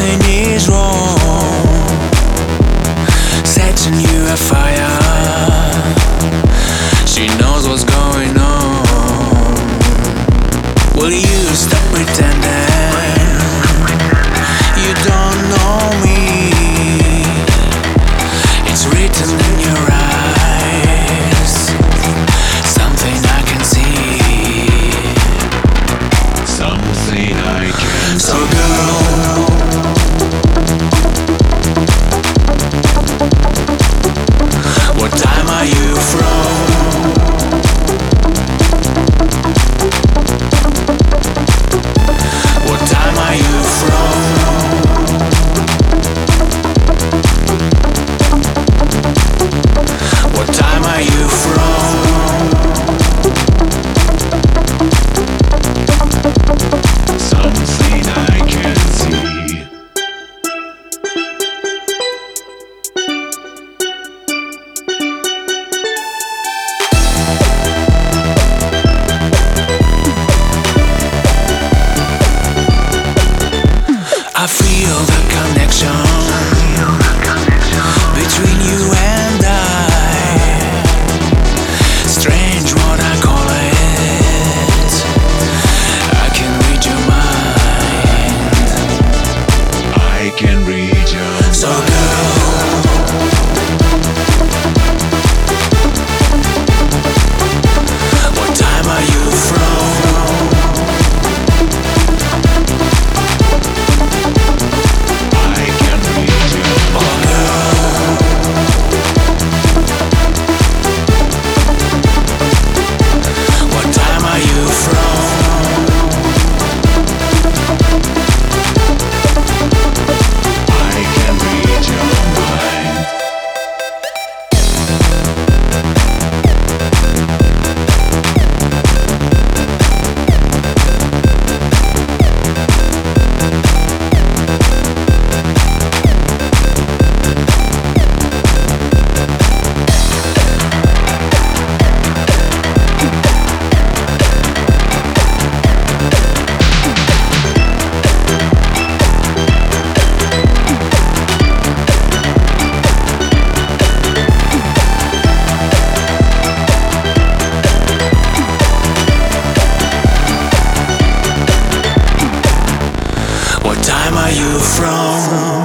nothing is wrong. Setting you afire. She knows what's going on. Will you stop pretending? What time are you from?